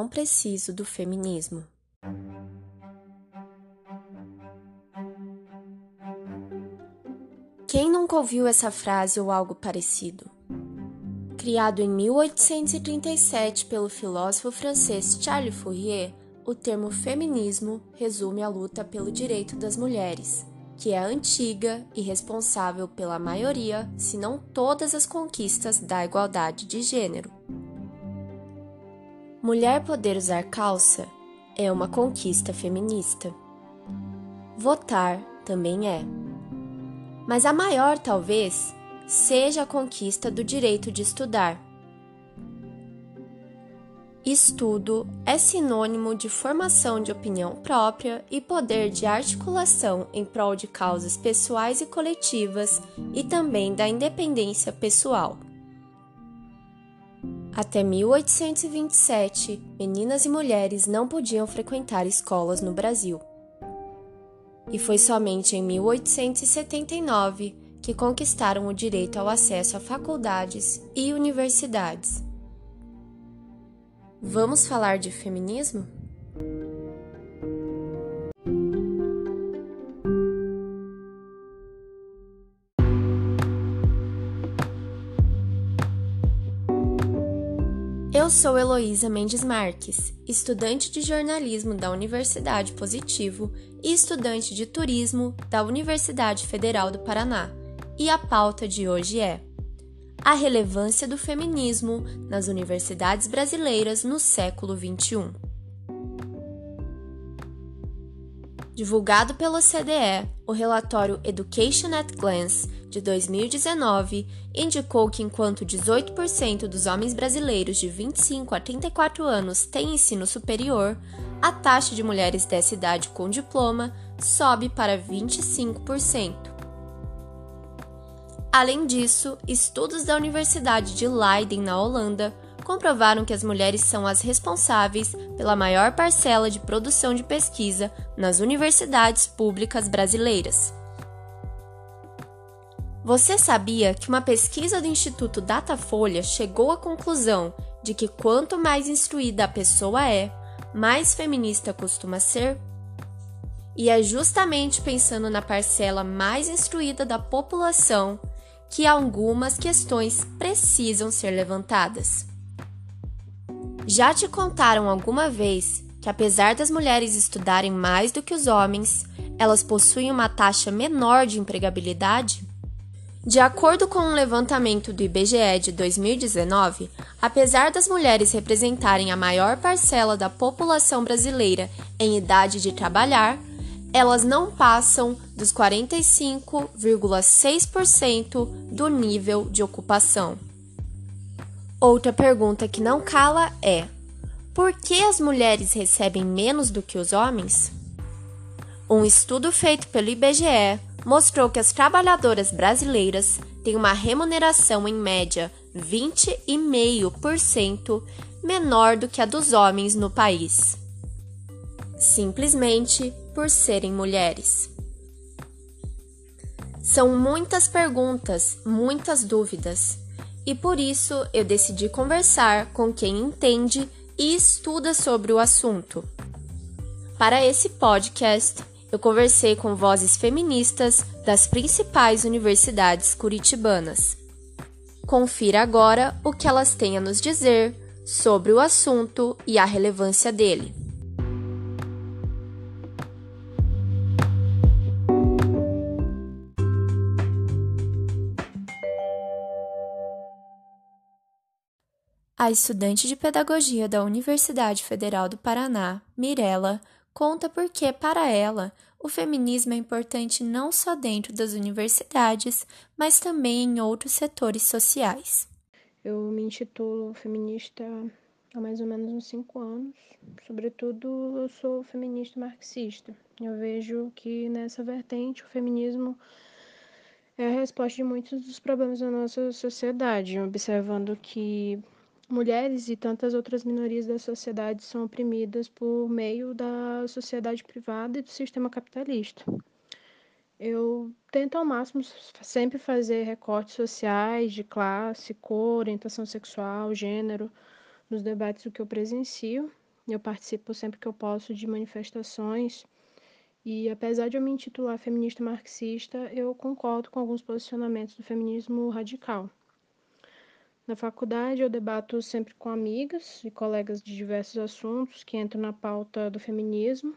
não preciso do feminismo. Quem nunca ouviu essa frase ou algo parecido? Criado em 1837 pelo filósofo francês Charles Fourier, o termo feminismo resume a luta pelo direito das mulheres, que é antiga e responsável pela maioria, se não todas as conquistas da igualdade de gênero. Mulher poder usar calça é uma conquista feminista. Votar também é. Mas a maior, talvez, seja a conquista do direito de estudar Estudo é sinônimo de formação de opinião própria e poder de articulação em prol de causas pessoais e coletivas e também da independência pessoal. Até 1827, meninas e mulheres não podiam frequentar escolas no Brasil. E foi somente em 1879 que conquistaram o direito ao acesso a faculdades e universidades. Vamos falar de feminismo? Eu sou Heloísa Mendes Marques, estudante de jornalismo da Universidade Positivo e estudante de turismo da Universidade Federal do Paraná, e a pauta de hoje é a relevância do feminismo nas universidades brasileiras no século XXI. Divulgado pela CDE, o relatório Education at Glance de 2019 indicou que enquanto 18% dos homens brasileiros de 25 a 34 anos têm ensino superior, a taxa de mulheres dessa idade com diploma sobe para 25%. Além disso, estudos da Universidade de Leiden, na Holanda, comprovaram que as mulheres são as responsáveis pela maior parcela de produção de pesquisa nas universidades públicas brasileiras. Você sabia que uma pesquisa do Instituto Datafolha chegou à conclusão de que quanto mais instruída a pessoa é, mais feminista costuma ser? E é justamente pensando na parcela mais instruída da população que algumas questões precisam ser levantadas. Já te contaram alguma vez que, apesar das mulheres estudarem mais do que os homens, elas possuem uma taxa menor de empregabilidade? De acordo com um levantamento do IBGE de 2019, apesar das mulheres representarem a maior parcela da população brasileira em idade de trabalhar, elas não passam dos 45,6% do nível de ocupação. Outra pergunta que não cala é: por que as mulheres recebem menos do que os homens? Um estudo feito pelo IBGE mostrou que as trabalhadoras brasileiras têm uma remuneração em média 20,5% menor do que a dos homens no país. Simplesmente por serem mulheres. São muitas perguntas, muitas dúvidas, e por isso eu decidi conversar com quem entende e estuda sobre o assunto. Para esse podcast, eu conversei com vozes feministas das principais universidades curitibanas. Confira agora o que elas têm a nos dizer sobre o assunto e a relevância dele. A estudante de pedagogia da Universidade Federal do Paraná, Mirella, conta por que, para ela, o feminismo é importante não só dentro das universidades, mas também em outros setores sociais. Eu me intitulo feminista há mais ou menos uns cinco anos. Sobretudo, eu sou feminista marxista. Eu vejo que nessa vertente o feminismo é a resposta de muitos dos problemas da nossa sociedade, observando que mulheres e tantas outras minorias da sociedade são oprimidas por meio da sociedade privada e do sistema capitalista. Eu tento ao máximo sempre fazer recortes sociais de classe, cor, orientação sexual, gênero, nos debates do que eu presencio, Eu participo sempre que eu posso de manifestações e apesar de eu me intitular feminista marxista, eu concordo com alguns posicionamentos do feminismo radical. Na faculdade, eu debato sempre com amigas e colegas de diversos assuntos que entram na pauta do feminismo.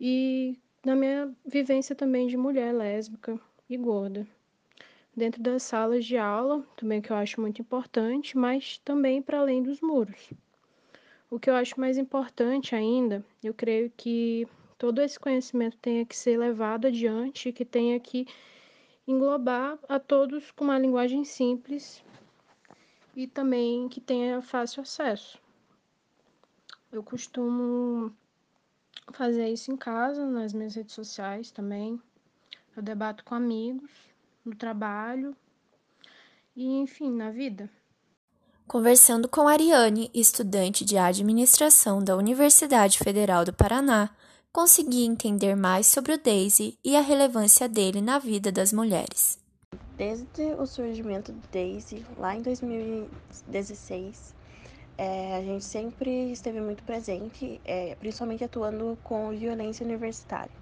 E na minha vivência também de mulher lésbica e gorda. Dentro das salas de aula, também que eu acho muito importante, mas também para além dos muros. O que eu acho mais importante ainda, eu creio que todo esse conhecimento tenha que ser levado adiante, que tenha que englobar a todos com uma linguagem simples e também que tenha fácil acesso. Eu costumo fazer isso em casa, nas minhas redes sociais também. Eu debato com amigos, no trabalho e, enfim, na vida. Conversando com Ariane, estudante de administração da Universidade Federal do Paraná, consegui entender mais sobre o Daisy e a relevância dele na vida das mulheres. Desde o surgimento do Daisy, lá em 2016, é, a gente sempre esteve muito presente, é, principalmente atuando com violência universitária.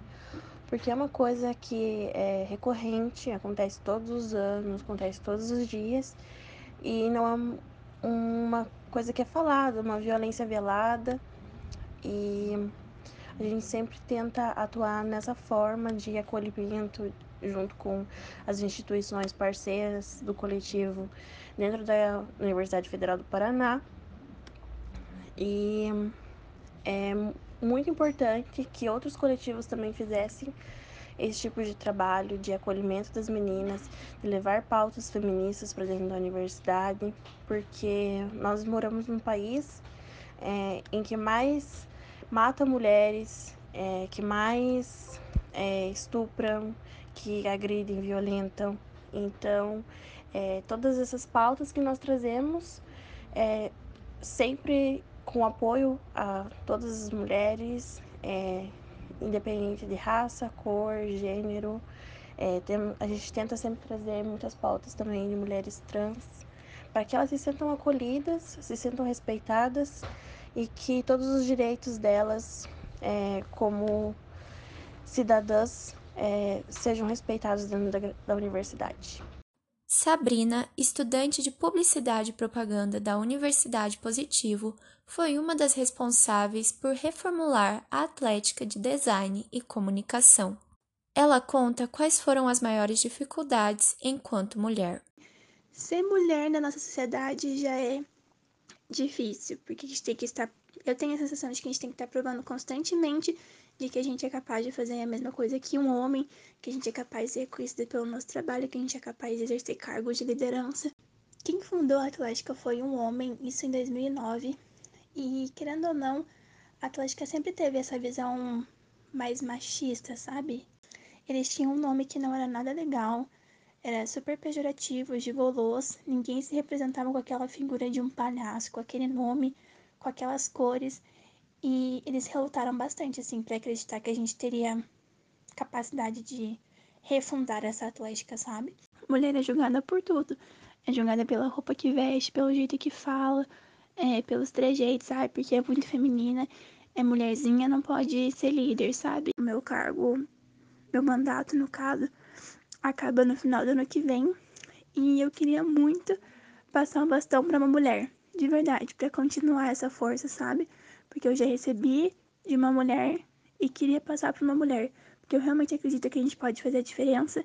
Porque é uma coisa que é recorrente, acontece todos os anos, acontece todos os dias, e não é uma coisa que é falada, uma violência velada. E a gente sempre tenta atuar nessa forma de acolhimento, junto com as instituições parceiras do coletivo dentro da Universidade Federal do Paraná. E é muito importante que outros coletivos também fizessem esse tipo de trabalho de acolhimento das meninas, de levar pautas feministas para dentro da universidade, porque nós moramos num país é, em que mais mata mulheres, é, que mais é, estupram, que agridem, violentam. Então, é, todas essas pautas que nós trazemos, é, sempre com apoio a todas as mulheres, é, independente de raça, cor, gênero. É, tem, a gente tenta sempre trazer muitas pautas também de mulheres trans, para que elas se sintam acolhidas, se sintam respeitadas e que todos os direitos delas, é, como cidadãs, é, sejam respeitados dentro da, da universidade. Sabrina, estudante de Publicidade e Propaganda da Universidade Positivo, foi uma das responsáveis por reformular a Atlética de Design e Comunicação. Ela conta quais foram as maiores dificuldades enquanto mulher. Ser mulher na nossa sociedade já é difícil, porque a gente tem que estar. Eu tenho a sensação de que a gente tem que estar provando constantemente de que a gente é capaz de fazer a mesma coisa que um homem, que a gente é capaz de ser reconhecido pelo nosso trabalho, que a gente é capaz de exercer cargos de liderança. Quem fundou a Atlética foi um homem, isso em 2009. E querendo ou não, a Atlética sempre teve essa visão mais machista, sabe? Eles tinham um nome que não era nada legal, era super pejorativo, gigolôs, ninguém se representava com aquela figura de um palhaço, com aquele nome, com aquelas cores. E eles relutaram bastante, assim, para acreditar que a gente teria capacidade de refundar essa atlética, sabe? Mulher é julgada por tudo. É julgada pela roupa que veste, pelo jeito que fala, é, pelos trejeitos, sabe? Porque é muito feminina, é mulherzinha, não pode ser líder, sabe? O meu cargo, meu mandato, no caso, acaba no final do ano que vem. E eu queria muito passar um bastão para uma mulher, de verdade, para continuar essa força, sabe? porque eu já recebi de uma mulher e queria passar para uma mulher, porque eu realmente acredito que a gente pode fazer a diferença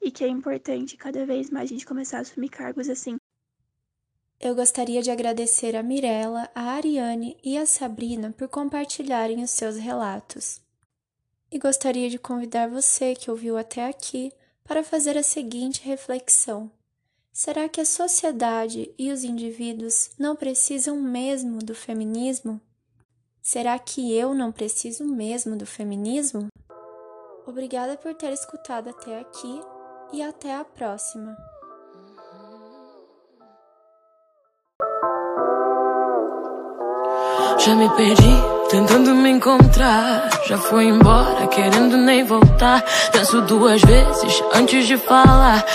e que é importante cada vez mais a gente começar a assumir cargos assim. Eu gostaria de agradecer a Mirella, a Ariane e a Sabrina por compartilharem os seus relatos. E gostaria de convidar você que ouviu até aqui para fazer a seguinte reflexão: será que a sociedade e os indivíduos não precisam mesmo do feminismo? Será que eu não preciso mesmo do feminismo? Obrigada por ter escutado até aqui e até a próxima. Já me perdi, tentando me encontrar. Já fui embora, querendo nem voltar. Penso duas vezes antes de falar.